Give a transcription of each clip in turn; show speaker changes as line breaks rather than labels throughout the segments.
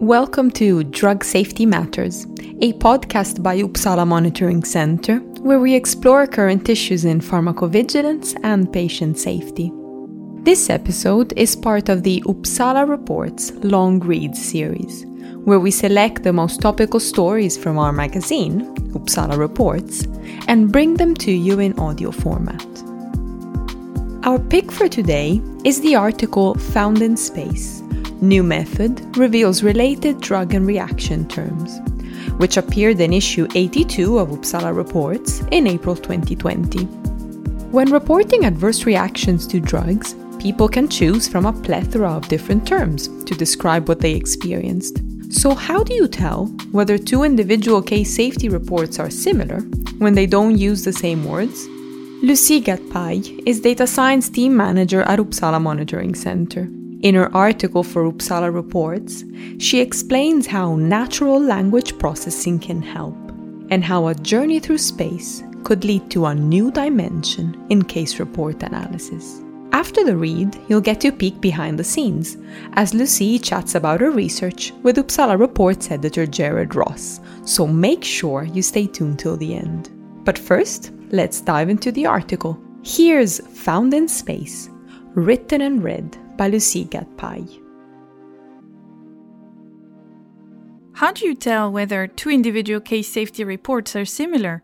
Welcome to Drug Safety Matters, a podcast by Uppsala Monitoring Center where we explore current issues in pharmacovigilance and patient safety. This episode is part of the Uppsala Reports Long Reads series, where we select the most topical stories from our magazine, Uppsala Reports, and bring them to you in audio format. Our pick for today is the article Found in Space New Method reveals related drug and reaction terms, which appeared in issue 82 of Uppsala Reports in April 2020. When reporting adverse reactions to drugs, people can choose from a plethora of different terms to describe what they experienced. So, how do you tell whether two individual case safety reports are similar when they don't use the same words? Lucie Gattepaille is data science team manager at Uppsala Monitoring Center. In her article for Uppsala Reports, she explains how natural language processing can help and how a journey through space could lead to a new dimension in case report analysis. After the read, you'll get to peek behind the scenes as Lucie chats about her research with Uppsala Reports editor Jared Ross, so make sure you stay tuned till the end. But first, let's dive into the article. Here's Found in Space, written and read by Gattepaille.
How do you tell whether two individual case safety reports are similar?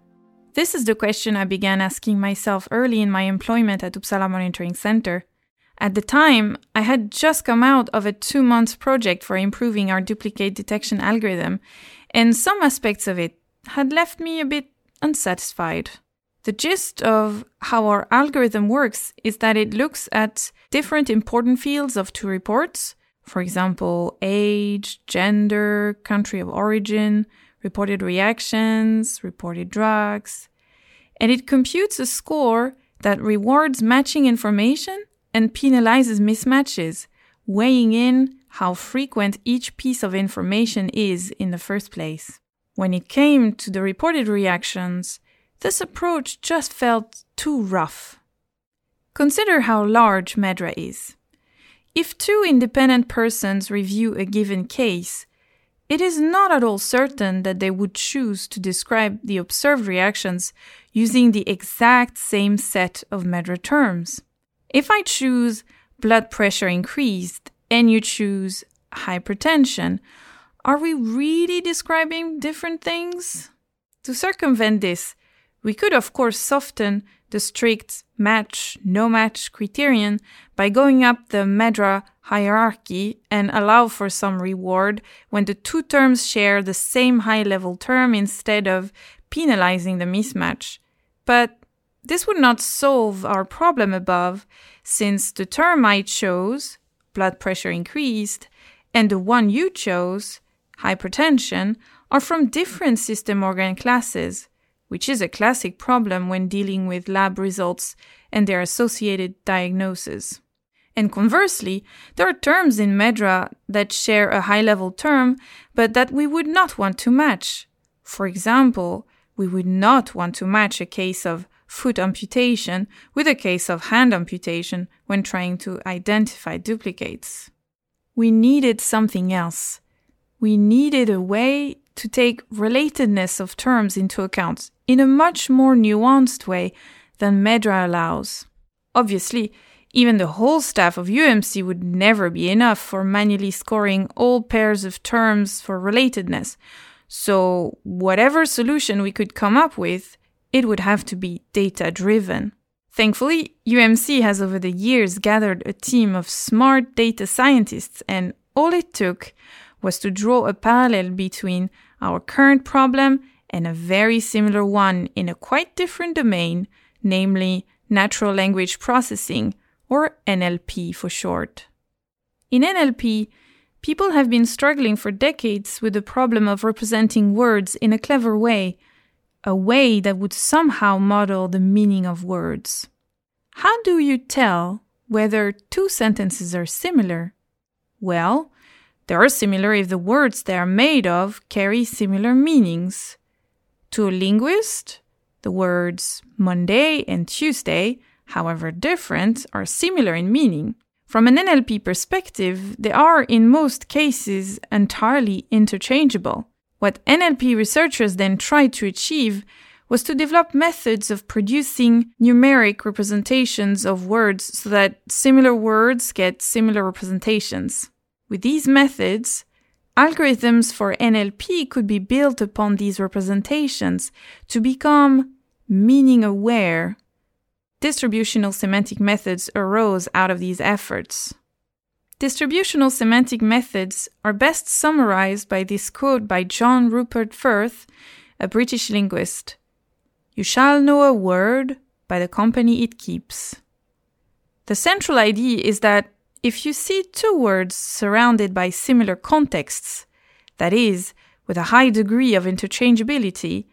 This is the question I began asking myself early in my employment at Uppsala Monitoring Center. At the time, I had just come out of a two month project for improving our duplicate detection algorithm, and some aspects of it had left me a bit unsatisfied. The gist of how our algorithm works is that it looks at different important fields of two reports, for example, age, gender, country of origin, reported reactions, reported drugs, and it computes a score that rewards matching information and penalizes mismatches, weighing in how frequent each piece of information is in the first place. When it came to the reported reactions, this approach just felt too rough. Consider how large MedDRA is. If two independent persons review a given case, it is not at all certain that they would choose to describe the observed reactions using the exact same set of MedDRA terms. If I choose blood pressure increased and you choose hypertension, are we really describing different things? To circumvent this, we could, of course, soften the strict match no match criterion by going up the MedDRA hierarchy and allow for some reward when the two terms share the same high level term instead of penalizing the mismatch. But this would not solve our problem above, since the term I chose, blood pressure increased, and the one you chose, hypertension, are from different system organ classes which is a classic problem when dealing with lab results and their associated diagnosis. And conversely, there are terms in MedDRA that share a high level term, but that we would not want to match. For example, we would not want to match a case of foot amputation with a case of hand amputation when trying to identify duplicates. We needed something else. We needed a way to take relatedness of terms into account in a much more nuanced way than MedDRA allows. Obviously, even the whole staff of UMC would never be enough for manually scoring all pairs of terms for relatedness. So, whatever solution we could come up with, it would have to be data driven. Thankfully, UMC has over the years gathered a team of smart data scientists, and all it took was to draw a parallel between our current problem and a very similar one in a quite different domain, namely natural language processing, or NLP for short. In NLP, people have been struggling for decades with the problem of representing words in a clever way, a way that would somehow model the meaning of words. How do you tell whether two sentences are similar? Well, they are similar if the words they are made of carry similar meanings. To a linguist, the words Monday and Tuesday, however different, are similar in meaning. From an NLP perspective, they are in most cases entirely interchangeable. What NLP researchers then tried to achieve was to develop methods of producing numeric representations of words so that similar words get similar representations. With these methods, algorithms for NLP could be built upon these representations to become meaning aware distributional semantic methods arose out of these efforts. Distributional semantic methods are best summarized by this quote by John Rupert Firth, a British linguist You shall know a word by the company it keeps. The central idea is that if you see two words surrounded by similar contexts, that is, with a high degree of interchangeability,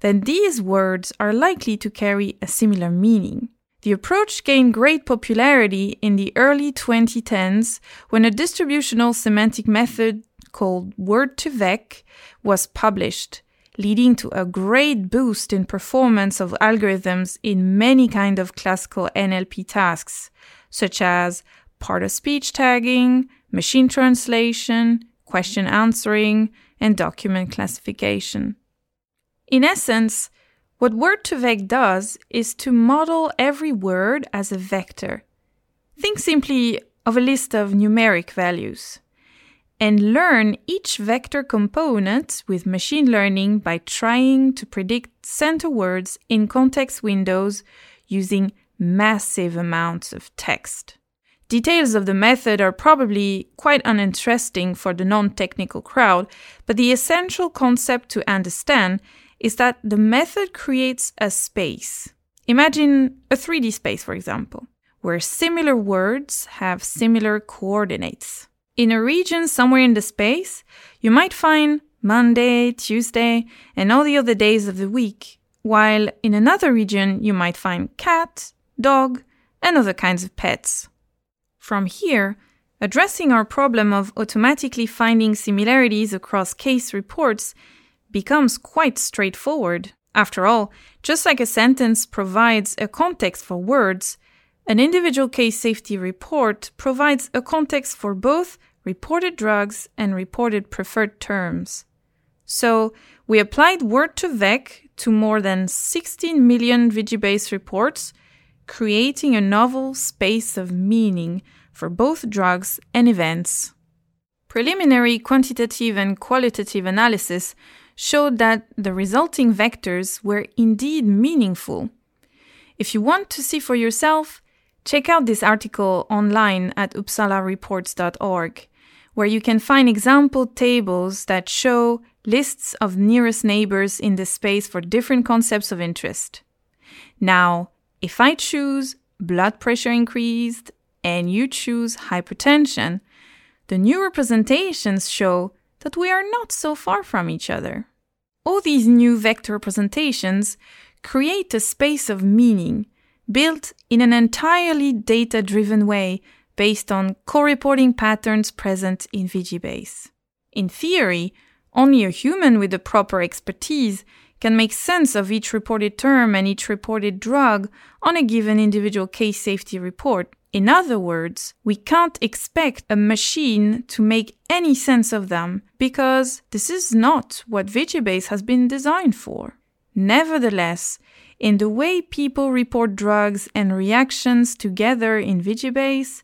then these words are likely to carry a similar meaning. The approach gained great popularity in the early 2010s when a distributional semantic method called Word2Vec was published, leading to a great boost in performance of algorithms in many kind of classical NLP tasks, such as part of speech tagging, machine translation, question answering, and document classification. In essence, what Word2Vec does is to model every word as a vector. Think simply of a list of numeric values and learn each vector component with machine learning by trying to predict center words in context windows using massive amounts of text. Details of the method are probably quite uninteresting for the non technical crowd, but the essential concept to understand is that the method creates a space. Imagine a 3D space, for example, where similar words have similar coordinates. In a region somewhere in the space, you might find Monday, Tuesday, and all the other days of the week, while in another region you might find cat, dog, and other kinds of pets. From here, addressing our problem of automatically finding similarities across case reports becomes quite straightforward. After all, just like a sentence provides a context for words, an individual case safety report provides a context for both reported drugs and reported preferred terms. So, we applied Word2Vec to more than 16 million Vigibase reports, creating a novel space of meaning for both drugs and events. Preliminary quantitative and qualitative analysis showed that the resulting vectors were indeed meaningful. If you want to see for yourself, check out this article online at uppsalareports.org, where you can find example tables that show lists of nearest neighbors in the space for different concepts of interest. Now, if I choose blood pressure increased and you choose hypertension, the new representations show that we are not so far from each other. All these new vector representations create a space of meaning built in an entirely data driven way based on co reporting patterns present in Vigibase. In theory, only a human with the proper expertise can make sense of each reported term and each reported drug on a given individual case safety report in other words, we can't expect a machine to make any sense of them because this is not what Vigibase has been designed for. Nevertheless, in the way people report drugs and reactions together in Vigibase,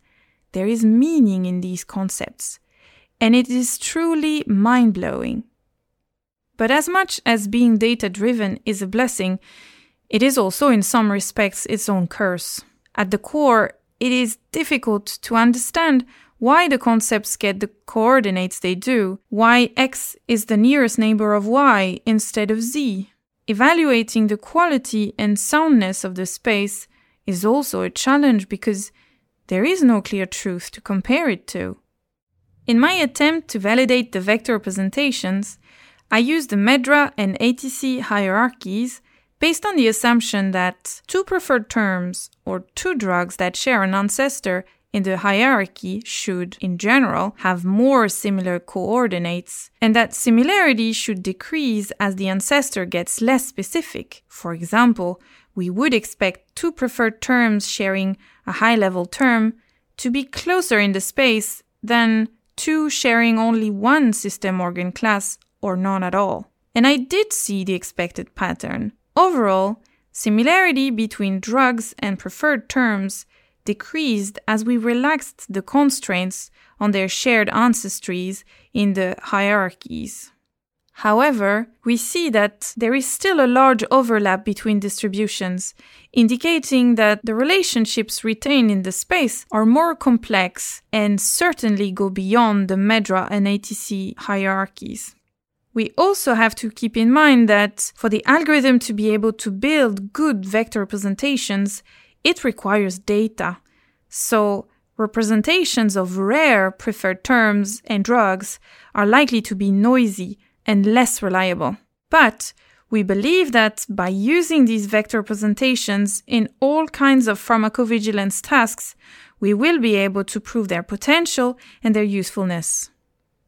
there is meaning in these concepts, and it is truly mind blowing. But as much as being data driven is a blessing, it is also in some respects its own curse. At the core, it is difficult to understand why the concepts get the coordinates they do, why x is the nearest neighbor of y instead of z. Evaluating the quality and soundness of the space is also a challenge because there is no clear truth to compare it to. In my attempt to validate the vector representations, I used the MedDRA and ATC hierarchies based on the assumption that two preferred terms or two drugs that share an ancestor in the hierarchy should, in general, have more similar coordinates, and that similarity should decrease as the ancestor gets less specific. For example, we would expect two preferred terms sharing a high level term to be closer in the space than two sharing only one system organ class or none at all. And I did see the expected pattern. Overall, similarity between drugs and preferred terms decreased as we relaxed the constraints on their shared ancestries in the hierarchies. However, we see that there is still a large overlap between distributions, indicating that the relationships retained in the space are more complex and certainly go beyond the MedDRA and ATC hierarchies. We also have to keep in mind that for the algorithm to be able to build good vector representations, it requires data. So, representations of rare preferred terms and drugs are likely to be noisy and less reliable. But we believe that by using these vector representations in all kinds of pharmacovigilance tasks, we will be able to prove their potential and their usefulness.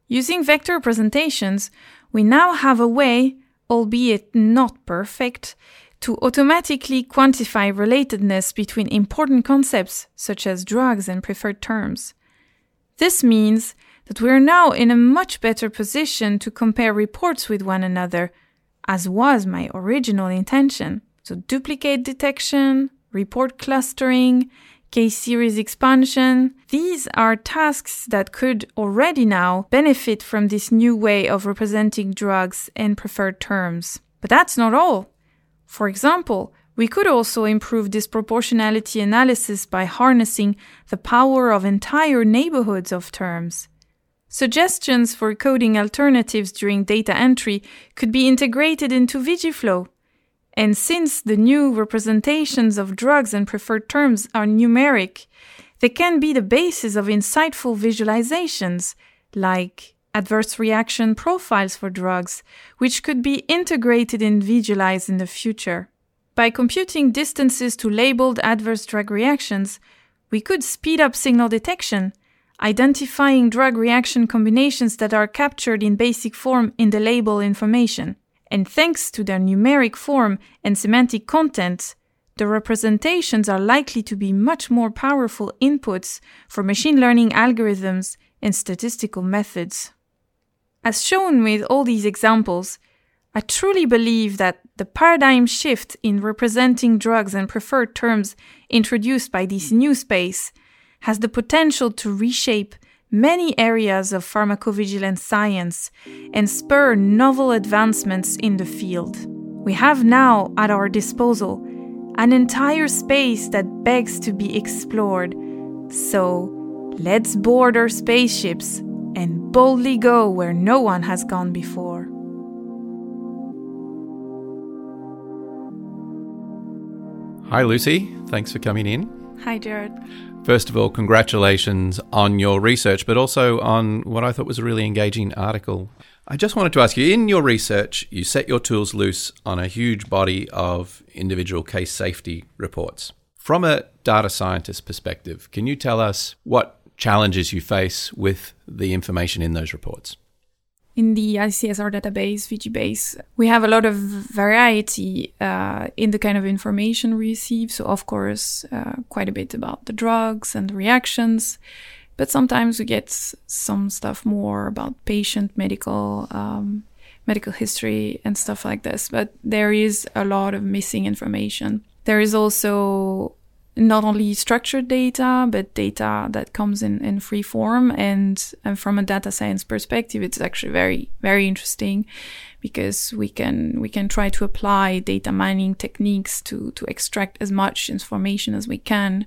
Using vector representations, we now have a way, albeit not perfect, to automatically quantify relatedness between important concepts such as drugs and preferred terms. This means that we are now in a much better position to compare reports with one another, as was my original intention. So, duplicate detection, report clustering, case series expansion. These are tasks that could already now benefit from this new way of representing drugs and preferred terms. But that's not all. For example, we could also improve disproportionality analysis by harnessing the power of entire neighborhoods of terms. Suggestions for coding alternatives during data entry could be integrated into Vigiflow. And since the new representations of drugs and preferred terms are numeric, they can be the basis of insightful visualizations, like adverse reaction profiles for drugs, which could be integrated and visualized in the future. By computing distances to labeled adverse drug reactions, we could speed up signal detection identifying drug reaction combinations that are captured in basic form in the label information. And thanks to their numeric form and semantic content, the representations are likely to be much more powerful inputs for machine learning algorithms and statistical methods. As shown with all these examples, I truly believe that the paradigm shift in representing drugs and preferred terms introduced by this new space has the potential to reshape many areas of pharmacovigilance science and spur novel advancements in the field. We have now at our disposal an entire space that begs to be explored. So let's board our spaceships and boldly go where no one has gone before.
Hi, Lucie. Thanks for coming in.
Hi, Jared.
First of all, congratulations on your research, but also on what I thought was a really engaging article. I just wanted to ask you in your research, you set your tools loose on a huge body of individual case safety reports. From a data scientist perspective, can you tell us what challenges you face with the information in those reports?
In the ICSR database, VigiBase, we have a lot of variety uh, in the kind of information we receive. So, of course, uh, quite a bit about the drugs and the reactions. But sometimes we get some stuff more about patient medical um, medical history and stuff like this. But there is a lot of missing information. There is also not only structured data, but data that comes in, in free form. And, and from a data science perspective, it's actually very, very interesting because we can, we can try to apply data mining techniques to, to extract as much information as we can,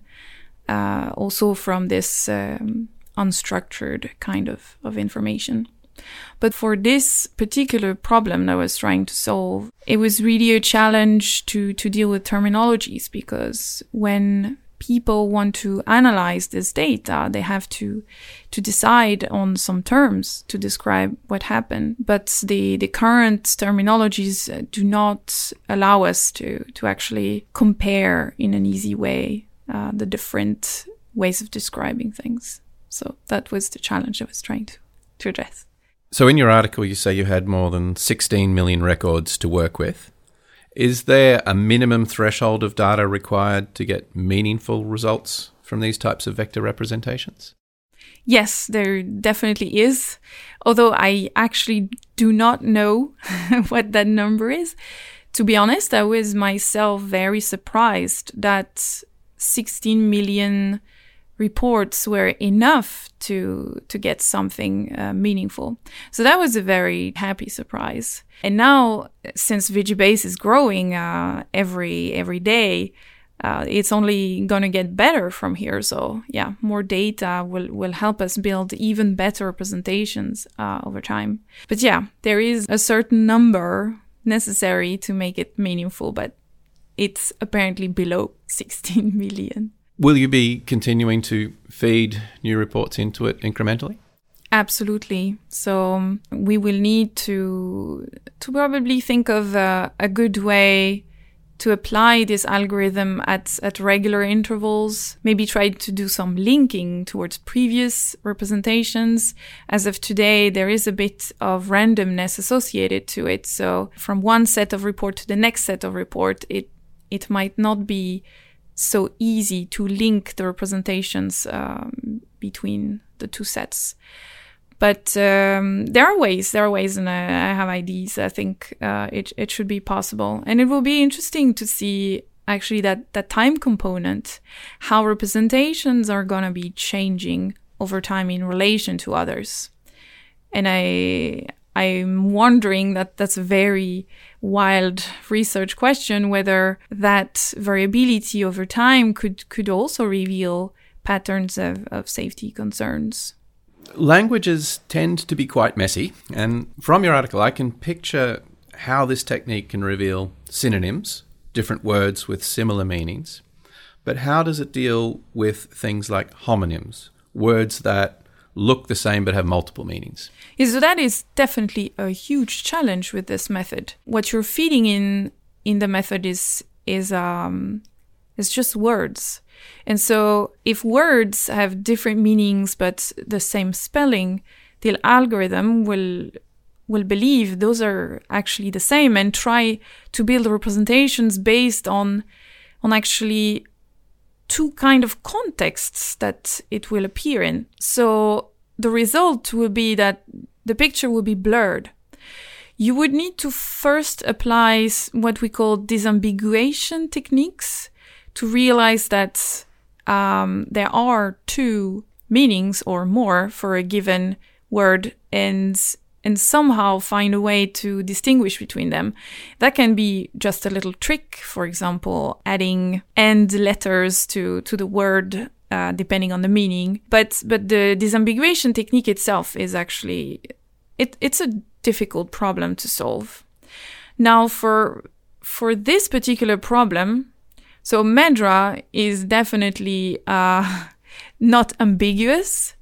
uh, also from this um, unstructured kind of, of information. But for this particular problem that I was trying to solve, it was really a challenge to, to deal with terminologies because when people want to analyze this data, they have to to decide on some terms to describe what happened. But the the current terminologies do not allow us to to actually compare in an easy way uh, the different ways of describing things. So that was the challenge I was trying to to address.
So, in your article, you say you had more than 16 million records to work with. Is there a minimum threshold of data required to get meaningful results from these types of vector representations?
Yes, there definitely is. Although I actually do not know what that number is. To be honest, I was myself very surprised that 16 million reports were enough to to get something uh, meaningful. So that was a very happy surprise. And now, since VigiBase is growing uh, every every day, uh, it's only going to get better from here. So yeah, more data will will help us build even better representations uh, over time. But yeah, there is a certain number necessary to make it meaningful, but it's apparently below 16 million.
Will you be continuing to feed new reports into it incrementally?
Absolutely. So um, we will need to to probably think of uh, a good way to apply this algorithm at, at regular intervals, maybe try to do some linking towards previous representations. As of today, there is a bit of randomness associated to it. So from one set of report to the next set of report, it, it might not be so easy to link the representations um, between the two sets. But um, there are ways. There are ways, and I, I have ideas. I think uh, it it should be possible, and it will be interesting to see actually that that time component, how representations are gonna be changing over time in relation to others. And I I'm wondering that that's a very wild research question whether that variability over time could could also reveal patterns of, of safety concerns.
Languages tend to be quite messy, and from your article, I can picture how this technique can reveal synonyms, different words with similar meanings. But how does it deal with things like homonyms, words that look the same but have multiple meanings?
Yeah, so that is definitely a huge challenge with this method. What you're feeding in in the method is is um is just words. And so if words have different meanings but the same spelling, the algorithm will will believe those are actually the same and try to build representations based on on actually two kind of contexts that it will appear in. So the result will be that the picture will be blurred. You would need to first apply what we call disambiguation techniques to realize that um, there are two meanings or more for a given word and and somehow find a way to distinguish between them. That can be just a little trick, for example, adding end letters to, to the word uh, depending on the meaning. But but the disambiguation technique itself is actually it, it's a difficult problem to solve. Now for for this particular problem, so MedDRA is definitely uh, not ambiguous.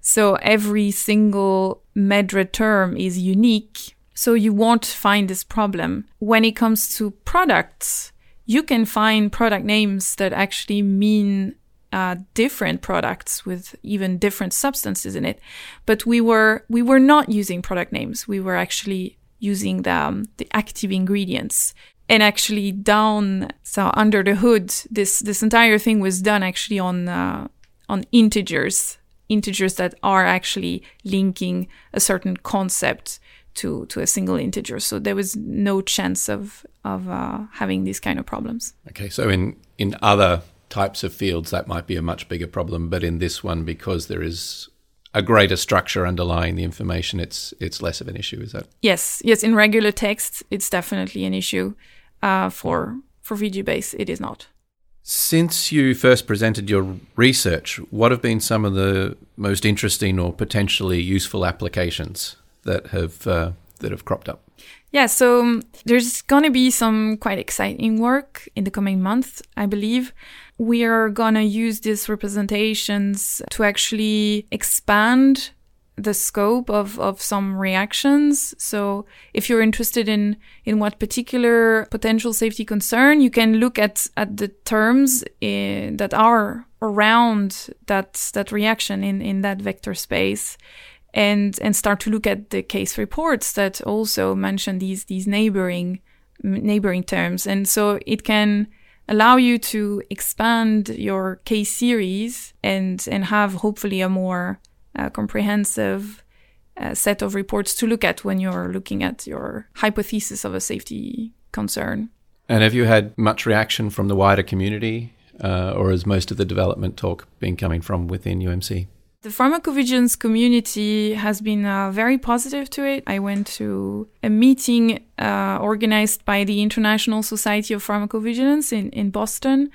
So every single MedDRA term is unique. So you won't find this problem. When it comes to products, you can find product names that actually mean uh, different products with even different substances in it. But we were we were not using product names. We were actually using the um, the active ingredients and actually down so under the hood this this entire thing was done actually on uh, on integers integers that are actually linking a certain concept to to a single integer so there was no chance of of uh, having these kind of problems
okay so in in other types of fields that might be a much bigger problem but in this one because there is a greater structure underlying the information, it's it's less of an issue. Is that?
Yes, yes. In regular text, it's definitely an issue. Uh, for for VigiBase, it is not.
Since you first presented your research, what have been some of the most interesting or potentially useful applications that have uh, that have cropped up?
Yeah, so um, there's going to be some quite exciting work in the coming months, I believe. We are going to use these representations to actually expand the scope of, of some reactions. So if you're interested in, in what particular potential safety concern, you can look at, at the terms in, that are around that, that reaction in, in that vector space and, and start to look at the case reports that also mention these, these neighboring, neighboring terms. And so it can allow you to expand your case series and and have hopefully a more uh, comprehensive uh, set of reports to look at when you're looking at your hypothesis of a safety concern.
And have you had much reaction from the wider community, uh, or has most of the development talk been coming from within UMC?
The pharmacovigilance community has been uh, very positive to it. I went to a meeting uh, organized by the International Society of Pharmacovigilance in, in Boston.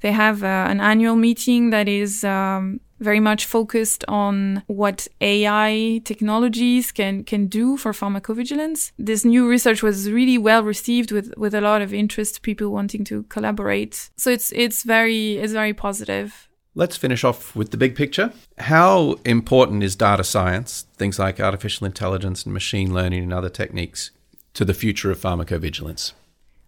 They have uh, an annual meeting that is um, very much focused on what AI technologies can, can do for pharmacovigilance. This new research was really well received with, with a lot of interest, people wanting to collaborate. So it's, it's very, it's very positive.
Let's finish off with the big picture. How important is data science, things like artificial intelligence and machine learning and other techniques, to the future of pharmacovigilance?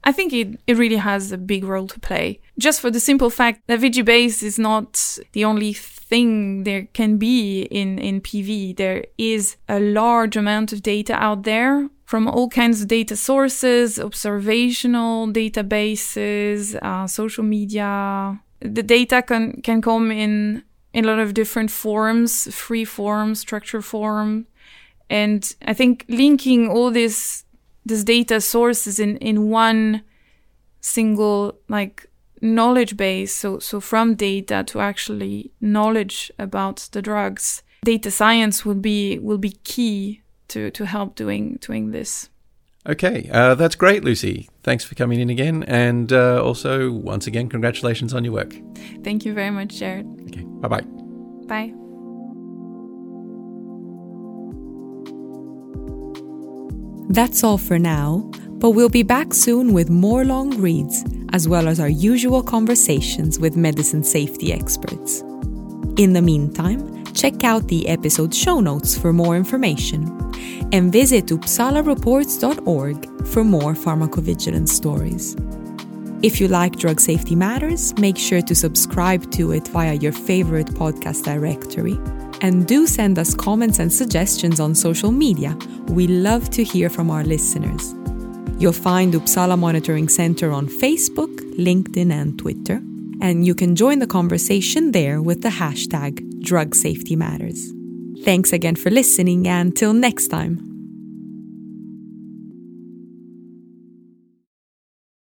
I think it, it really has a big role to play. Just for the simple fact that VigiBase is not the only thing there can be in, in PV. There is a large amount of data out there from all kinds of data sources, observational databases, uh, social media, the data can can come in in a lot of different forms, free form, structure form, and I think linking all this this data sources in in one single like knowledge base so so from data to actually knowledge about the drugs data science will be will be key to to help doing doing this
Okay, uh, that's great, Lucie. Thanks for coming in again. And uh, also, once again, congratulations on your work.
Thank you very much, Jared.
Okay, bye bye.
Bye.
That's all for now, but we'll be back soon with more long reads, as well as our usual conversations with medicine safety experts. In the meantime, check out the episode show notes for more information and visit uppsalareports.org for more pharmacovigilance stories. If you like Drug Safety Matters, make sure to subscribe to it via your favorite podcast directory. And do send us comments and suggestions on social media. We love to hear from our listeners. You'll find Uppsala Monitoring Center on Facebook, LinkedIn, and Twitter. And you can join the conversation there with the hashtag Drug Safety Matters. Thanks again for listening, and till next time.